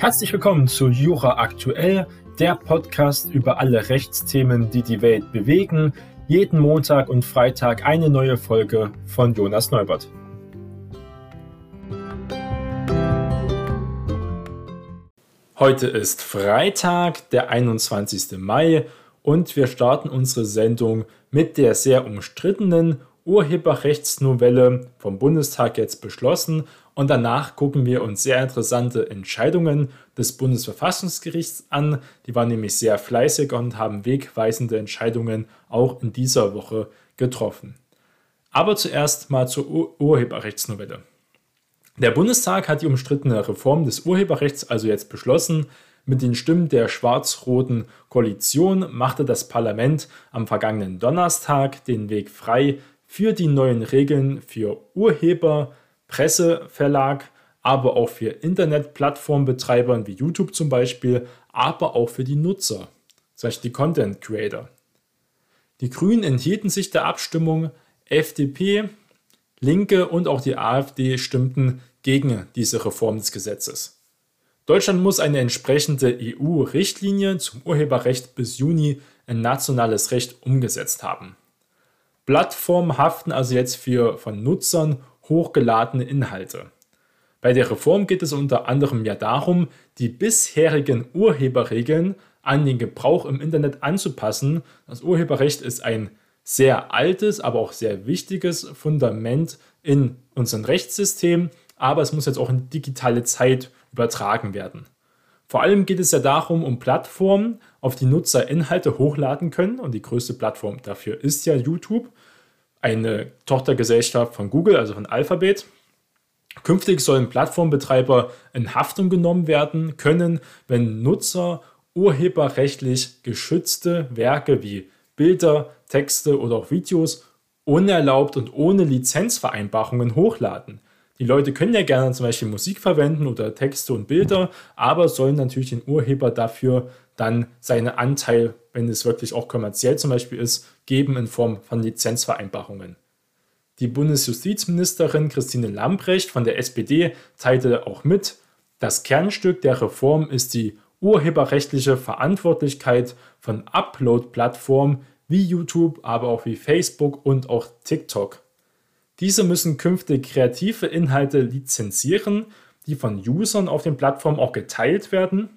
Herzlich willkommen zu Jura Aktuell, der Podcast über alle Rechtsthemen, die die Welt bewegen. Jeden Montag und Freitag eine neue Folge von Jonas Neubert. Heute ist Freitag, der 21. Mai und wir starten unsere Sendung mit der sehr umstrittenen Urheberrechtsnovelle vom Bundestag jetzt beschlossen und danach gucken wir uns sehr interessante Entscheidungen des Bundesverfassungsgerichts an. Die waren nämlich sehr fleißig und haben wegweisende Entscheidungen auch in dieser Woche getroffen. Aber zuerst mal zur Ur Urheberrechtsnovelle. Der Bundestag hat die umstrittene Reform des Urheberrechts also jetzt beschlossen. Mit den Stimmen der schwarz-roten Koalition machte das Parlament am vergangenen Donnerstag den Weg frei für die neuen Regeln für Urheber, Presseverlag, aber auch für Internetplattformbetreiber wie YouTube zum Beispiel, aber auch für die Nutzer, zum Beispiel die Content Creator. Die Grünen enthielten sich der Abstimmung, FDP, Linke und auch die AfD stimmten gegen diese Reform des Gesetzes. Deutschland muss eine entsprechende EU-Richtlinie zum Urheberrecht bis Juni in nationales Recht umgesetzt haben. Plattformen haften also jetzt für von Nutzern hochgeladene Inhalte. Bei der Reform geht es unter anderem ja darum, die bisherigen Urheberregeln an den Gebrauch im Internet anzupassen. Das Urheberrecht ist ein sehr altes, aber auch sehr wichtiges Fundament in unserem Rechtssystem, aber es muss jetzt auch in digitale Zeit übertragen werden. Vor allem geht es ja darum, um Plattformen, auf die Nutzer Inhalte hochladen können. Und die größte Plattform dafür ist ja YouTube, eine Tochtergesellschaft von Google, also von Alphabet. Künftig sollen Plattformbetreiber in Haftung genommen werden können, wenn Nutzer urheberrechtlich geschützte Werke wie Bilder, Texte oder auch Videos unerlaubt und ohne Lizenzvereinbarungen hochladen. Die Leute können ja gerne zum Beispiel Musik verwenden oder Texte und Bilder, aber sollen natürlich den Urheber dafür dann seinen Anteil, wenn es wirklich auch kommerziell zum Beispiel ist, geben in Form von Lizenzvereinbarungen. Die Bundesjustizministerin Christine Lambrecht von der SPD teilte auch mit, das Kernstück der Reform ist die urheberrechtliche Verantwortlichkeit von Upload-Plattformen wie YouTube, aber auch wie Facebook und auch TikTok. Diese müssen künftig kreative Inhalte lizenzieren, die von Usern auf den Plattformen auch geteilt werden.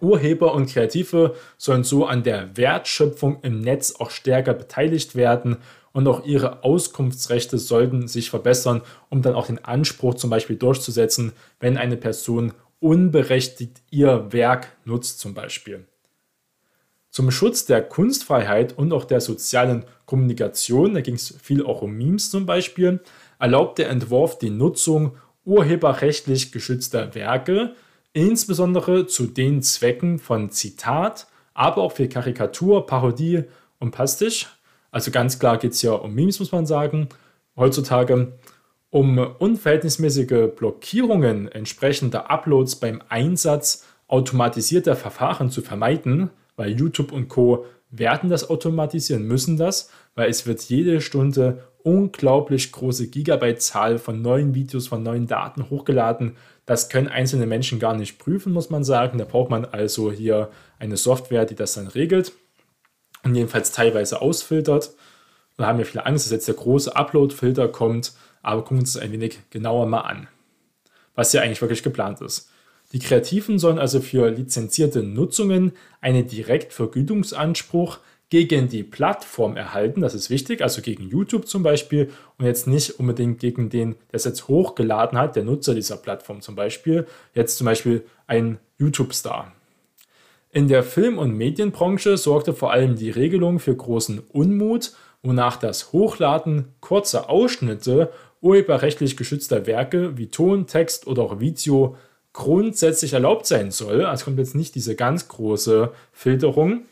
Urheber und Kreative sollen so an der Wertschöpfung im Netz auch stärker beteiligt werden und auch ihre Auskunftsrechte sollten sich verbessern, um dann auch den Anspruch zum Beispiel durchzusetzen, wenn eine Person unberechtigt ihr Werk nutzt zum Beispiel. Zum Schutz der Kunstfreiheit und auch der sozialen Kommunikation, da ging es viel auch um Memes zum Beispiel, erlaubt der Entwurf die Nutzung urheberrechtlich geschützter Werke, insbesondere zu den Zwecken von Zitat, aber auch für Karikatur, Parodie und Pastisch. Also ganz klar geht es ja um Memes, muss man sagen, heutzutage. Um unverhältnismäßige Blockierungen entsprechender Uploads beim Einsatz automatisierter Verfahren zu vermeiden, weil YouTube und Co. werden das automatisieren, müssen das, weil es wird jede Stunde unglaublich große Gigabyte-Zahl von neuen Videos, von neuen Daten hochgeladen. Das können einzelne Menschen gar nicht prüfen, muss man sagen. Da braucht man also hier eine Software, die das dann regelt und jedenfalls teilweise ausfiltert. Da haben wir viele Angst, dass jetzt der große Upload-Filter kommt, aber gucken wir uns das ein wenig genauer mal an, was ja eigentlich wirklich geplant ist. Die Kreativen sollen also für lizenzierte Nutzungen einen Direktvergütungsanspruch gegen die Plattform erhalten. Das ist wichtig, also gegen YouTube zum Beispiel und jetzt nicht unbedingt gegen den, der es jetzt hochgeladen hat, der Nutzer dieser Plattform zum Beispiel. Jetzt zum Beispiel ein YouTube-Star. In der Film- und Medienbranche sorgte vor allem die Regelung für großen Unmut, wonach das Hochladen kurzer Ausschnitte urheberrechtlich geschützter Werke wie Ton, Text oder auch Video grundsätzlich erlaubt sein soll. Also kommt jetzt nicht diese ganz große Filterung.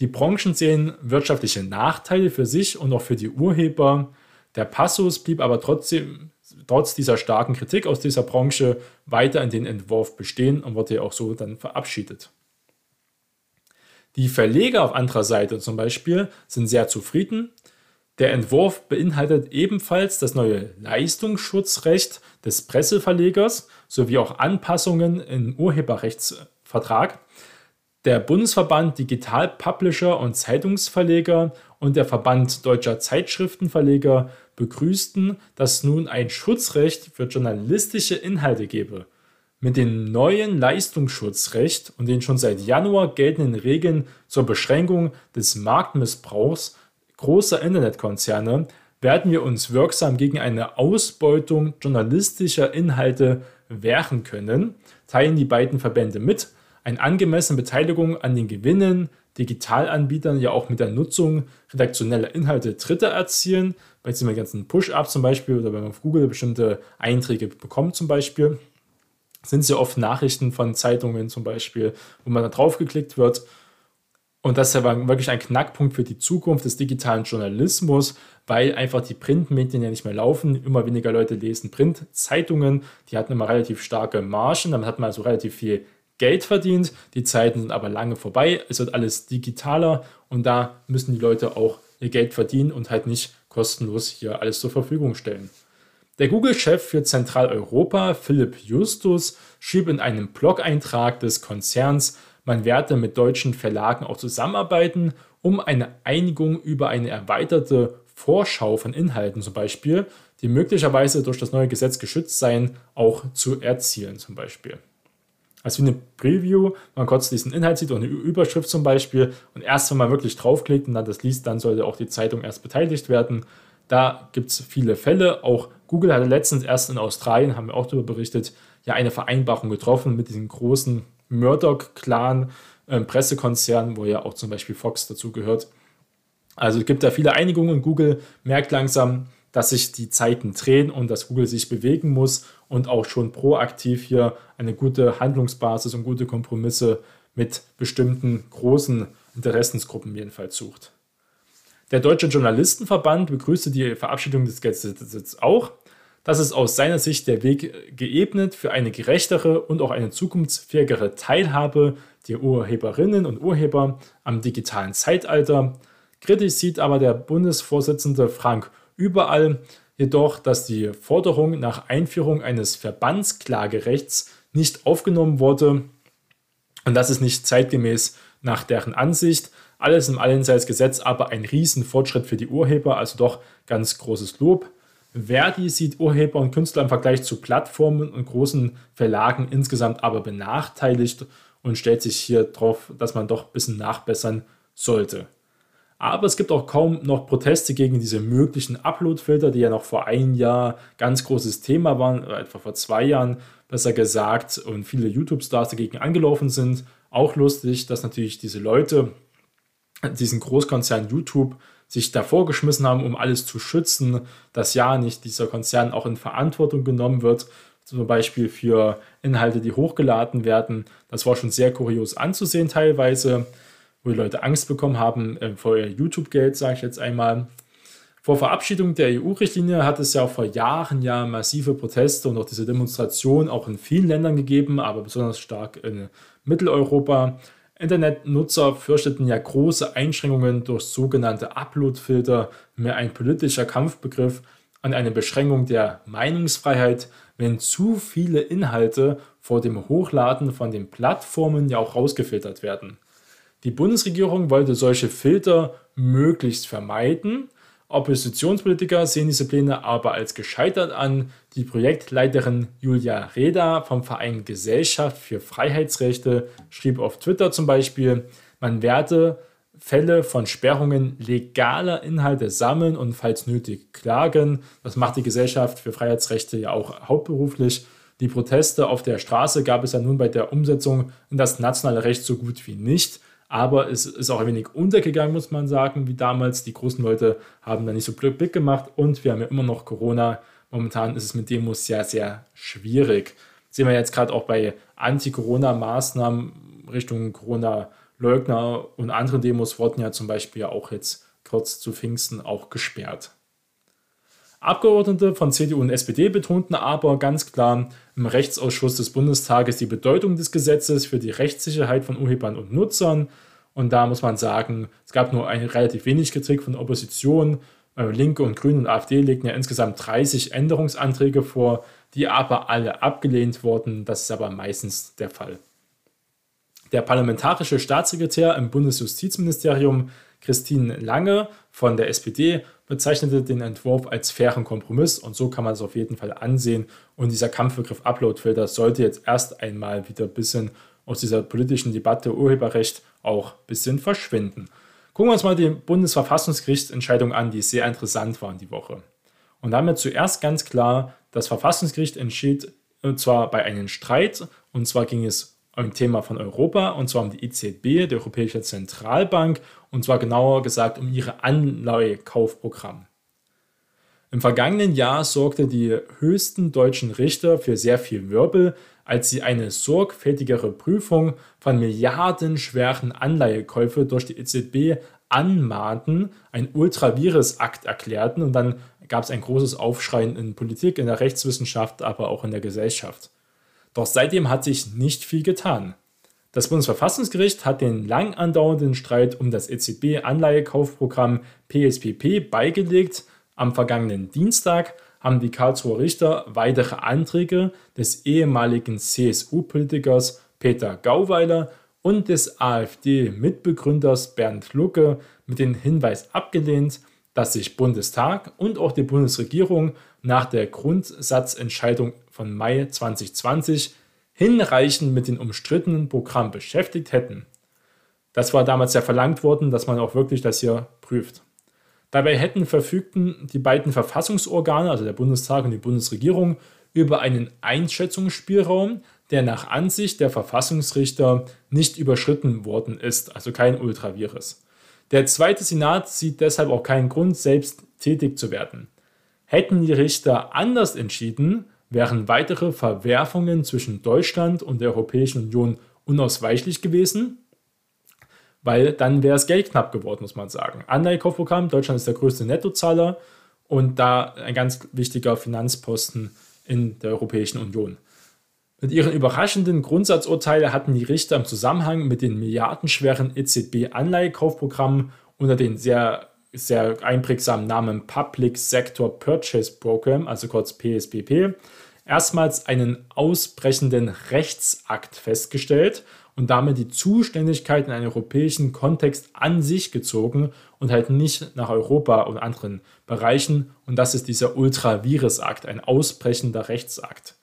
Die Branchen sehen wirtschaftliche Nachteile für sich und auch für die Urheber. Der Passus blieb aber trotzdem, trotz dieser starken Kritik aus dieser Branche, weiter in den Entwurf bestehen und wurde ja auch so dann verabschiedet. Die Verleger auf anderer Seite zum Beispiel sind sehr zufrieden. Der Entwurf beinhaltet ebenfalls das neue Leistungsschutzrecht des Presseverlegers sowie auch Anpassungen im Urheberrechtsvertrag. Der Bundesverband Digital Publisher und Zeitungsverleger und der Verband Deutscher Zeitschriftenverleger begrüßten, dass nun ein Schutzrecht für journalistische Inhalte gebe. Mit dem neuen Leistungsschutzrecht und den schon seit Januar geltenden Regeln zur Beschränkung des Marktmissbrauchs großer Internetkonzerne werden wir uns wirksam gegen eine Ausbeutung journalistischer Inhalte wehren können, teilen die beiden Verbände mit. Eine angemessene Beteiligung an den Gewinnen Digitalanbietern ja auch mit der Nutzung redaktioneller Inhalte Dritter erzielen, bei den ganzen Push-Ups zum Beispiel oder wenn man auf Google bestimmte Einträge bekommt zum Beispiel sind es ja oft Nachrichten von Zeitungen zum Beispiel, wo man da drauf geklickt wird. Und das ist ja wirklich ein Knackpunkt für die Zukunft des digitalen Journalismus, weil einfach die Printmedien ja nicht mehr laufen. Immer weniger Leute lesen Printzeitungen. Die hatten immer relativ starke Margen. Damit hat man also relativ viel Geld verdient. Die Zeiten sind aber lange vorbei. Es wird alles digitaler und da müssen die Leute auch ihr Geld verdienen und halt nicht kostenlos hier alles zur Verfügung stellen. Der Google-Chef für Zentraleuropa, Philipp Justus, schrieb in einem Blog-Eintrag des Konzerns, man werde mit deutschen Verlagen auch zusammenarbeiten, um eine Einigung über eine erweiterte Vorschau von Inhalten zum Beispiel, die möglicherweise durch das neue Gesetz geschützt seien, auch zu erzielen zum Beispiel. Also wie eine Preview, man kurz diesen Inhalt sieht und eine Überschrift zum Beispiel und erst wenn man wirklich draufklickt und dann das liest, dann sollte auch die Zeitung erst beteiligt werden. Da gibt es viele Fälle. Auch Google hatte letztens erst in Australien, haben wir auch darüber berichtet, ja eine Vereinbarung getroffen mit diesem großen Murdoch-Clan, äh, Pressekonzern, wo ja auch zum Beispiel Fox dazu gehört. Also es gibt da viele Einigungen. Google merkt langsam, dass sich die Zeiten drehen und dass Google sich bewegen muss und auch schon proaktiv hier eine gute Handlungsbasis und gute Kompromisse mit bestimmten großen Interessensgruppen jedenfalls sucht. Der Deutsche Journalistenverband begrüßte die Verabschiedung des Gesetzes auch. Das ist aus seiner Sicht der Weg geebnet für eine gerechtere und auch eine zukunftsfähigere Teilhabe der Urheberinnen und Urheber am digitalen Zeitalter. Kritisch sieht aber der Bundesvorsitzende Frank überall jedoch, dass die Forderung nach Einführung eines Verbandsklagerechts nicht aufgenommen wurde und das ist nicht zeitgemäß nach deren Ansicht. Alles im Allen sei das Gesetz aber ein Riesenfortschritt für die Urheber, also doch ganz großes Lob. Verdi sieht Urheber und Künstler im Vergleich zu Plattformen und großen Verlagen insgesamt aber benachteiligt und stellt sich hier drauf, dass man doch ein bisschen nachbessern sollte. Aber es gibt auch kaum noch Proteste gegen diese möglichen Upload-Filter, die ja noch vor einem Jahr ganz großes Thema waren, etwa vor zwei Jahren besser gesagt, und viele YouTube-Stars dagegen angelaufen sind. Auch lustig, dass natürlich diese Leute, diesen Großkonzern YouTube, sich davor geschmissen haben, um alles zu schützen, dass ja nicht dieser Konzern auch in Verantwortung genommen wird, zum Beispiel für Inhalte, die hochgeladen werden. Das war schon sehr kurios anzusehen teilweise wo die Leute Angst bekommen haben äh, vor ihr YouTube-Geld, sage ich jetzt einmal. Vor Verabschiedung der EU-Richtlinie hat es ja auch vor Jahren ja massive Proteste und auch diese Demonstrationen auch in vielen Ländern gegeben, aber besonders stark in Mitteleuropa. Internetnutzer fürchteten ja große Einschränkungen durch sogenannte Upload-Filter, mehr ein politischer Kampfbegriff an eine Beschränkung der Meinungsfreiheit, wenn zu viele Inhalte vor dem Hochladen von den Plattformen ja auch rausgefiltert werden. Die Bundesregierung wollte solche Filter möglichst vermeiden. Oppositionspolitiker sehen diese Pläne aber als gescheitert an. Die Projektleiterin Julia Reda vom Verein Gesellschaft für Freiheitsrechte schrieb auf Twitter zum Beispiel, man werde Fälle von Sperrungen legaler Inhalte sammeln und falls nötig klagen. Das macht die Gesellschaft für Freiheitsrechte ja auch hauptberuflich. Die Proteste auf der Straße gab es ja nun bei der Umsetzung in das nationale Recht so gut wie nicht. Aber es ist auch ein wenig untergegangen, muss man sagen, wie damals. Die großen Leute haben da nicht so Blick gemacht und wir haben ja immer noch Corona. Momentan ist es mit Demos sehr, sehr schwierig. sehen wir jetzt gerade auch bei Anti-Corona-Maßnahmen Richtung Corona-Leugner und andere Demos wurden ja zum Beispiel auch jetzt kurz zu Pfingsten auch gesperrt. Abgeordnete von CDU und SPD betonten aber ganz klar im Rechtsausschuss des Bundestages die Bedeutung des Gesetzes für die Rechtssicherheit von Urhebern und Nutzern. Und da muss man sagen, es gab nur eine relativ wenig Kritik von Opposition. äh, Linke und Grüne und AfD legten ja insgesamt 30 Änderungsanträge vor, die aber alle abgelehnt wurden. Das ist aber meistens der Fall. Der parlamentarische Staatssekretär im Bundesjustizministerium, Christine Lange von der SPD, bezeichnete den Entwurf als fairen Kompromiss und so kann man es auf jeden Fall ansehen. Und dieser Kampfbegriff Uploadfilter sollte jetzt erst einmal wieder ein bisschen aus dieser politischen Debatte Urheberrecht auch ein bisschen verschwinden. Gucken wir uns mal die Bundesverfassungsgerichtsentscheidung an, die sehr interessant waren die Woche. Und da haben wir zuerst ganz klar, das Verfassungsgericht entschied, und zwar bei einem Streit, und zwar ging es ein Thema von Europa, und zwar um die EZB, die Europäische Zentralbank, und zwar genauer gesagt um ihre Anleihekaufprogramm. Im vergangenen Jahr sorgte die höchsten deutschen Richter für sehr viel Wirbel, als sie eine sorgfältigere Prüfung von milliardenschweren Anleihekäufe durch die EZB anmahnten, ein Ultravirus-Akt erklärten und dann gab es ein großes Aufschreien in Politik, in der Rechtswissenschaft, aber auch in der Gesellschaft. Doch seitdem hat sich nicht viel getan. Das Bundesverfassungsgericht hat den lang andauernden Streit um das EZB-Anleihekaufprogramm PSPP beigelegt. Am vergangenen Dienstag haben die Karlsruher Richter weitere Anträge des ehemaligen CSU-Politikers Peter Gauweiler und des AfD-Mitbegründers Bernd Lucke mit dem Hinweis abgelehnt, dass sich Bundestag und auch die Bundesregierung nach der Grundsatzentscheidung von Mai 2020 hinreichend mit dem umstrittenen Programm beschäftigt hätten. Das war damals ja verlangt worden, dass man auch wirklich das hier prüft. Dabei hätten verfügten die beiden Verfassungsorgane, also der Bundestag und die Bundesregierung, über einen Einschätzungsspielraum, der nach Ansicht der Verfassungsrichter nicht überschritten worden ist, also kein Ultravirus. Der zweite Senat sieht deshalb auch keinen Grund, selbst tätig zu werden. Hätten die Richter anders entschieden, wären weitere Verwerfungen zwischen Deutschland und der Europäischen Union unausweichlich gewesen weil dann wäre es Geld knapp geworden, muss man sagen. Anleihekaufprogramm, Deutschland ist der größte Nettozahler und da ein ganz wichtiger Finanzposten in der Europäischen Union. Mit ihren überraschenden Grundsatzurteilen hatten die Richter im Zusammenhang mit den milliardenschweren EZB-Anleihekaufprogrammen unter den sehr, sehr einprägsamen Namen Public Sector Purchase Program, also kurz PSPP, erstmals einen ausbrechenden Rechtsakt festgestellt und damit die Zuständigkeit in einen europäischen Kontext an sich gezogen und halt nicht nach Europa und anderen Bereichen. Und das ist dieser Ultravirus-Akt, ein ausbrechender Rechtsakt.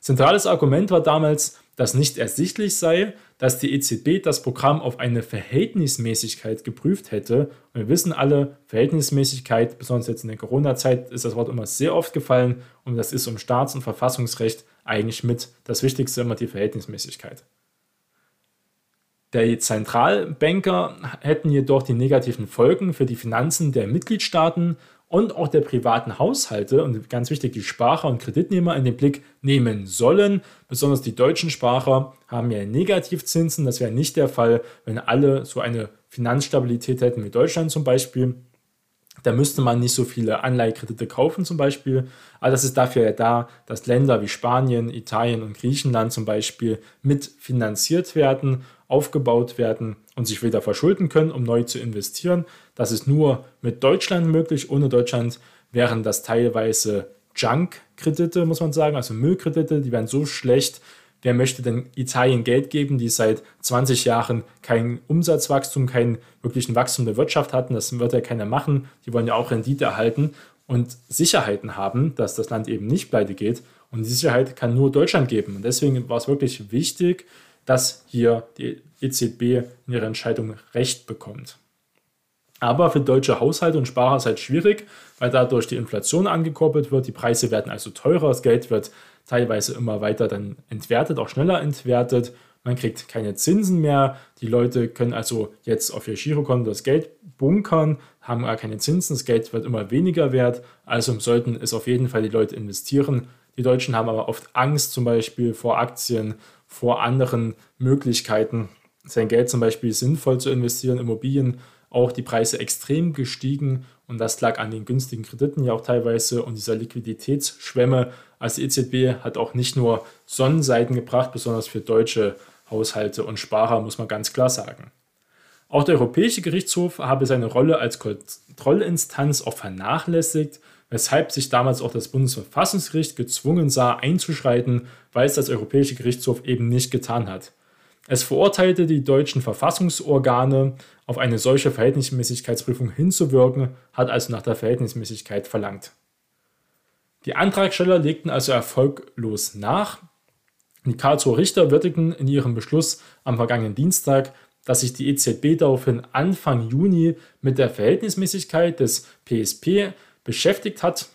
Zentrales Argument war damals, dass nicht ersichtlich sei, dass die EZB das Programm auf eine Verhältnismäßigkeit geprüft hätte. Und wir wissen alle, Verhältnismäßigkeit, besonders jetzt in der Corona-Zeit, ist das Wort immer sehr oft gefallen und das ist um Staats- und Verfassungsrecht eigentlich mit das Wichtigste immer die Verhältnismäßigkeit. Der Zentralbanker hätten jedoch die negativen Folgen für die Finanzen der Mitgliedstaaten und auch der privaten Haushalte und ganz wichtig die Sparer und Kreditnehmer in den Blick nehmen sollen. Besonders die deutschen Sparer haben ja Negativzinsen. Das wäre nicht der Fall, wenn alle so eine Finanzstabilität hätten wie Deutschland zum Beispiel. Da müsste man nicht so viele Anleihkredite kaufen zum Beispiel. Aber das ist dafür ja da, dass Länder wie Spanien, Italien und Griechenland zum Beispiel mitfinanziert werden aufgebaut werden und sich wieder verschulden können, um neu zu investieren. Das ist nur mit Deutschland möglich. Ohne Deutschland wären das teilweise Junk-Kredite, muss man sagen, also Müllkredite, die wären so schlecht. Wer möchte denn Italien Geld geben, die seit 20 Jahren kein Umsatzwachstum, kein wirklichen Wachstum der Wirtschaft hatten? Das wird ja keiner machen. Die wollen ja auch Rendite erhalten und Sicherheiten haben, dass das Land eben nicht pleite geht. Und die Sicherheit kann nur Deutschland geben. Und deswegen war es wirklich wichtig, dass hier die EZB in ihrer Entscheidung Recht bekommt. Aber für deutsche Haushalte und Sparer ist es halt schwierig, weil dadurch die Inflation angekurbelt wird. Die Preise werden also teurer, das Geld wird teilweise immer weiter dann entwertet, auch schneller entwertet. Man kriegt keine Zinsen mehr. Die Leute können also jetzt auf ihr Girokonto das Geld bunkern, haben gar keine Zinsen. Das Geld wird immer weniger wert. Also sollten es auf jeden Fall die Leute investieren. Die Deutschen haben aber oft Angst zum Beispiel vor Aktien vor anderen Möglichkeiten, sein Geld zum Beispiel sinnvoll zu investieren, Immobilien, auch die Preise extrem gestiegen und das lag an den günstigen Krediten ja auch teilweise und dieser Liquiditätsschwemme. Also die EZB hat auch nicht nur Sonnenseiten gebracht, besonders für deutsche Haushalte und Sparer, muss man ganz klar sagen. Auch der Europäische Gerichtshof habe seine Rolle als Kontrollinstanz auch vernachlässigt, weshalb sich damals auch das Bundesverfassungsgericht gezwungen sah, einzuschreiten, weil es das Europäische Gerichtshof eben nicht getan hat. Es verurteilte die deutschen Verfassungsorgane, auf eine solche Verhältnismäßigkeitsprüfung hinzuwirken, hat also nach der Verhältnismäßigkeit verlangt. Die Antragsteller legten also erfolglos nach. Die Karlsruher Richter würdigten in ihrem Beschluss am vergangenen Dienstag, dass sich die EZB daraufhin Anfang Juni mit der Verhältnismäßigkeit des PSP beschäftigt hat.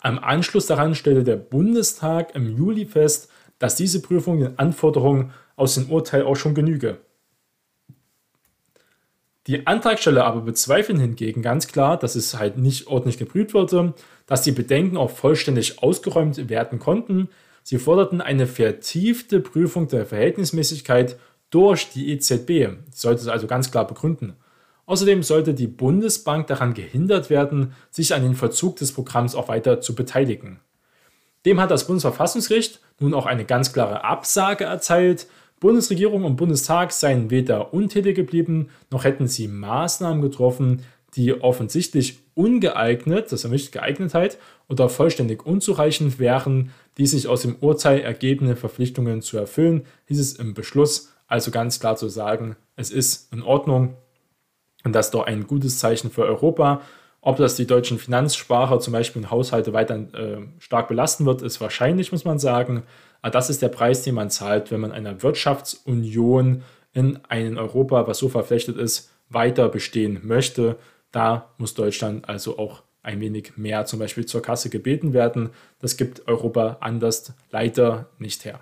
Am Anschluss daran stellte der Bundestag im Juli fest, dass diese Prüfung den Anforderungen aus dem Urteil auch schon genüge. Die Antragsteller aber bezweifeln hingegen ganz klar, dass es halt nicht ordentlich geprüft wurde, dass die Bedenken auch vollständig ausgeräumt werden konnten. Sie forderten eine vertiefte Prüfung der Verhältnismäßigkeit durch die EZB. Sollte es also ganz klar begründen. Außerdem sollte die Bundesbank daran gehindert werden, sich an den Verzug des Programms auch weiter zu beteiligen. Dem hat das Bundesverfassungsgericht nun auch eine ganz klare Absage erteilt. Bundesregierung und Bundestag seien weder untätig geblieben, noch hätten sie Maßnahmen getroffen, die offensichtlich ungeeignet, das nicht Geeignetheit, oder vollständig unzureichend wären, die sich aus dem Urteil ergebende Verpflichtungen zu erfüllen, hieß es im Beschluss also ganz klar zu sagen, es ist in Ordnung, und das ist doch ein gutes Zeichen für Europa. Ob das die deutschen Finanzsparer zum Beispiel in Haushalte weiter äh, stark belasten wird, ist wahrscheinlich, muss man sagen. Aber das ist der Preis, den man zahlt, wenn man einer Wirtschaftsunion in einem Europa, was so verflechtet ist, weiter bestehen möchte. Da muss Deutschland also auch ein wenig mehr zum Beispiel zur Kasse gebeten werden. Das gibt Europa anders leider nicht her.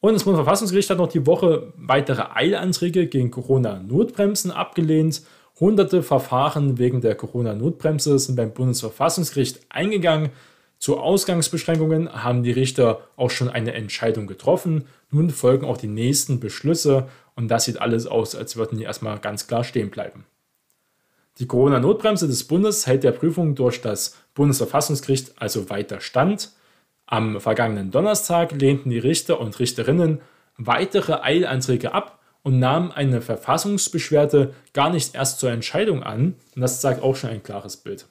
Und das Bundesverfassungsgericht hat noch die Woche weitere Eilanträge gegen Corona-Notbremsen abgelehnt. Hunderte Verfahren wegen der Corona-Notbremse sind beim Bundesverfassungsgericht eingegangen. Zu Ausgangsbeschränkungen haben die Richter auch schon eine Entscheidung getroffen. Nun folgen auch die nächsten Beschlüsse und das sieht alles aus, als würden die erstmal ganz klar stehen bleiben. Die Corona-Notbremse des Bundes hält der Prüfung durch das Bundesverfassungsgericht also weiter stand. Am vergangenen Donnerstag lehnten die Richter und Richterinnen weitere Eilanträge ab und nahmen eine Verfassungsbeschwerde gar nicht erst zur Entscheidung an. Und das zeigt auch schon ein klares Bild.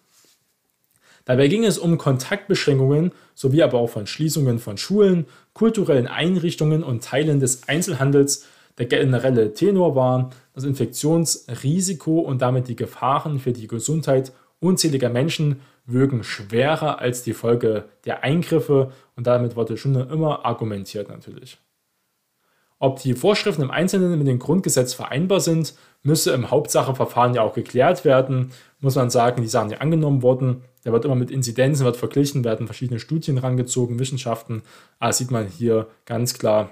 Dabei ging es um Kontaktbeschränkungen sowie aber auch von Schließungen von Schulen, kulturellen Einrichtungen und Teilen des Einzelhandels. Der generelle Tenor war, das Infektionsrisiko und damit die Gefahren für die Gesundheit unzähliger Menschen wirken schwerer als die Folge der Eingriffe und damit wurde schon immer argumentiert natürlich. Ob die Vorschriften im Einzelnen mit dem Grundgesetz vereinbar sind, müsse im Hauptsacheverfahren ja auch geklärt werden. Muss man sagen, die Sachen, die angenommen wurden, da wird immer mit Inzidenzen wird verglichen, werden verschiedene Studien rangezogen, Wissenschaften. Aber sieht man hier ganz klar,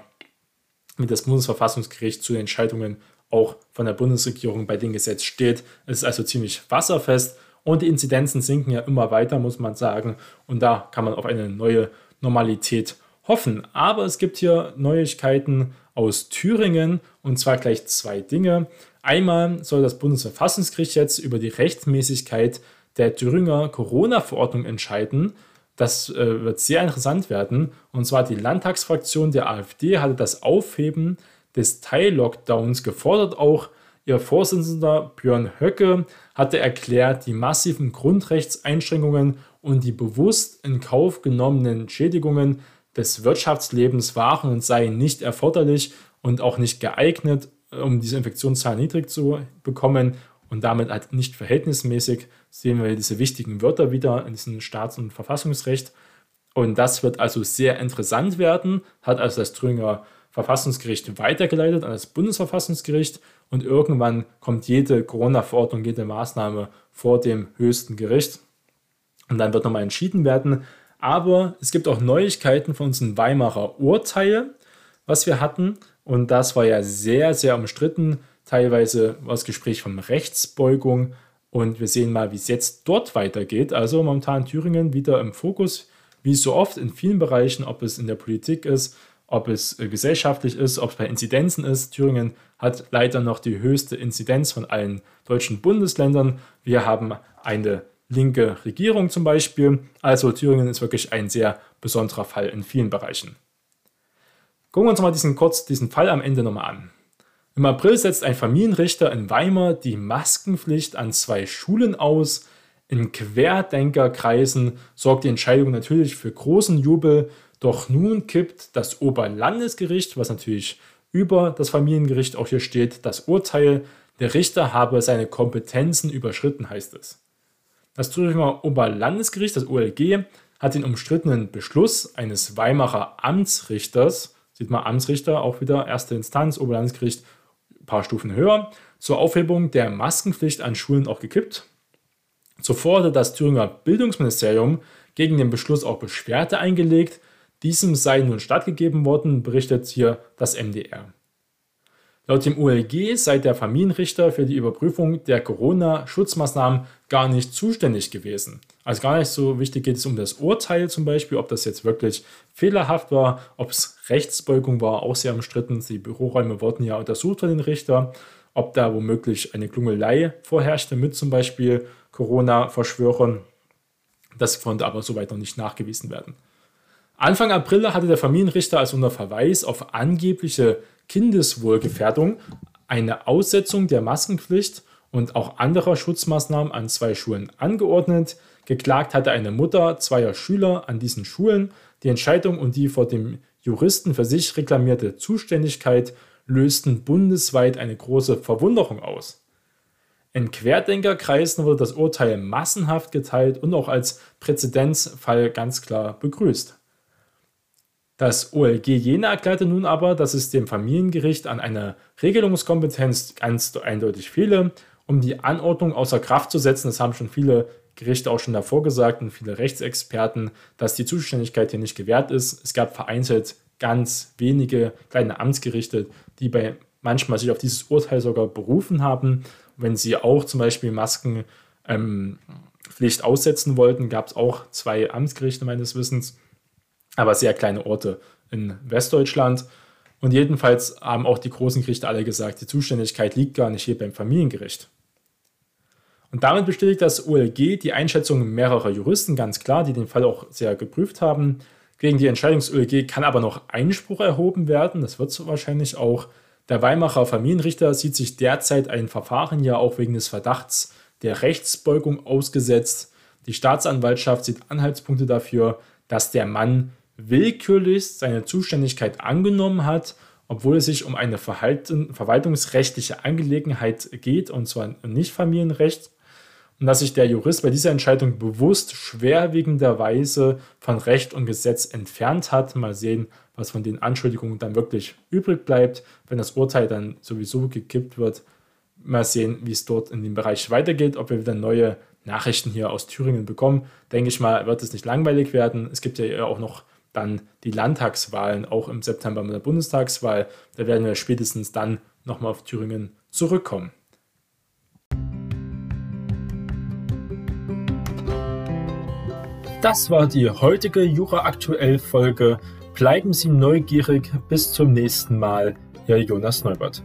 wie das Bundesverfassungsgericht zu den Entscheidungen auch von der Bundesregierung bei dem Gesetz steht. Es ist also ziemlich wasserfest und die Inzidenzen sinken ja immer weiter, muss man sagen. Und da kann man auf eine neue Normalität hoffen. Aber es gibt hier Neuigkeiten aus Thüringen und zwar gleich zwei Dinge. Einmal soll das Bundesverfassungsgericht jetzt über die Rechtmäßigkeit der Thüringer Corona-Verordnung entscheiden. Das äh, wird sehr interessant werden. Und zwar die Landtagsfraktion der AfD hatte das Aufheben des Teil-Lockdowns gefordert, auch Ihr Vorsitzender Björn Höcke hatte erklärt, die massiven Grundrechtseinschränkungen und die bewusst in Kauf genommenen Schädigungen des Wirtschaftslebens waren und seien nicht erforderlich und auch nicht geeignet, um diese Infektionszahlen niedrig zu bekommen und damit halt nicht verhältnismäßig. Sehen wir diese wichtigen Wörter wieder in diesem Staats- und Verfassungsrecht. Und das wird also sehr interessant werden, hat also das Thüringer Verfassungsgericht weitergeleitet an das Bundesverfassungsgericht und irgendwann kommt jede Corona-Verordnung, jede Maßnahme vor dem höchsten Gericht und dann wird nochmal entschieden werden. Aber es gibt auch Neuigkeiten von unseren Weimarer Urteil, was wir hatten und das war ja sehr, sehr umstritten. Teilweise war das Gespräch von Rechtsbeugung und wir sehen mal, wie es jetzt dort weitergeht. Also momentan Thüringen wieder im Fokus, wie so oft in vielen Bereichen, ob es in der Politik ist, ob es äh, gesellschaftlich ist, ob es bei Inzidenzen ist. Thüringen hat leider noch die höchste Inzidenz von allen deutschen Bundesländern. Wir haben eine linke Regierung zum Beispiel. Also Thüringen ist wirklich ein sehr besonderer Fall in vielen Bereichen. Gucken wir uns mal diesen kurz diesen Fall am Ende nochmal an. Im April setzt ein Familienrichter in Weimar die Maskenpflicht an zwei Schulen aus. In Querdenkerkreisen sorgt die Entscheidung natürlich für großen Jubel, doch nun kippt das Oberlandesgericht, was natürlich über das Familiengericht auch hier steht, das Urteil, der Richter habe seine Kompetenzen überschritten, heißt es. Das Thüringer Oberlandesgericht, das OLG, hat den umstrittenen Beschluss eines Weimarer Amtsrichters, sieht man Amtsrichter auch wieder erste Instanz, Oberlandesgericht, paar Stufen höher, zur Aufhebung der Maskenpflicht an Schulen auch gekippt. Zuvor hatte das Thüringer Bildungsministerium gegen den Beschluss auch Beschwerde eingelegt. Diesem sei nun stattgegeben worden, berichtet hier das MDR. Laut dem OLG sei der Familienrichter für die Überprüfung der Corona-Schutzmaßnahmen gar nicht zuständig gewesen. Also gar nicht so wichtig geht es um das Urteil zum Beispiel, ob das jetzt wirklich fehlerhaft war, ob es Rechtsbeugung war, auch sehr umstritten. Die Büroräume wurden ja untersucht von den Richter, ob da womöglich eine Klungelei vorherrschte mit zum Beispiel Corona-Verschwörern. Das konnte aber soweit noch nicht nachgewiesen werden. Anfang April hatte der Familienrichter als unter Verweis auf angebliche Kindeswohlgefährdung eine Aussetzung der Maskenpflicht und auch anderer Schutzmaßnahmen an zwei Schulen angeordnet. Geklagt hatte eine Mutter zweier Schüler an diesen Schulen. Die Entscheidung und die vor dem Juristen für sich reklamierte Zuständigkeit lösten bundesweit eine große Verwunderung aus. In Querdenkerkreisen wurde das Urteil massenhaft geteilt und auch als Präzedenzfall ganz klar begrüßt. Das OLG Jena erklärte nun aber, dass es dem Familiengericht an einer Regelungskompetenz ganz eindeutig fehle, um die Anordnung außer Kraft zu setzen. Das haben schon viele Gerichte auch schon davor gesagt und viele Rechtsexperten, dass die Zuständigkeit hier nicht gewährt ist. Es gab vereinzelt ganz wenige kleine Amtsgerichte, die bei manchmal sich auf dieses Urteil sogar berufen haben. Wenn sie auch zum Beispiel Maskenpflicht ähm, aussetzen wollten, gab es auch zwei Amtsgerichte meines Wissens aber sehr kleine Orte in Westdeutschland. Und jedenfalls haben auch die großen Gerichte alle gesagt, die Zuständigkeit liegt gar nicht hier beim Familiengericht. Und damit bestätigt das OLG die Einschätzung mehrerer Juristen ganz klar, die den Fall auch sehr geprüft haben. Gegen die Entscheidung des OLG kann aber noch Einspruch erhoben werden. Das wird so wahrscheinlich auch. Der Weimarer Familienrichter sieht sich derzeit ein Verfahren ja auch wegen des Verdachts der Rechtsbeugung ausgesetzt. Die Staatsanwaltschaft sieht Anhaltspunkte dafür, dass der Mann willkürlich seine Zuständigkeit angenommen hat, obwohl es sich um eine Verhalten, verwaltungsrechtliche Angelegenheit geht, und zwar nicht Familienrecht, und dass sich der Jurist bei dieser Entscheidung bewusst schwerwiegenderweise von Recht und Gesetz entfernt hat. Mal sehen, was von den Anschuldigungen dann wirklich übrig bleibt, wenn das Urteil dann sowieso gekippt wird. Mal sehen, wie es dort in dem Bereich weitergeht, ob wir wieder neue Nachrichten hier aus Thüringen bekommen. Denke ich mal, wird es nicht langweilig werden. Es gibt ja auch noch dann die Landtagswahlen auch im September mit der Bundestagswahl. Da werden wir spätestens dann nochmal auf Thüringen zurückkommen. Das war die heutige Jura aktuell Folge. Bleiben Sie neugierig. Bis zum nächsten Mal. Ihr Jonas Neubert.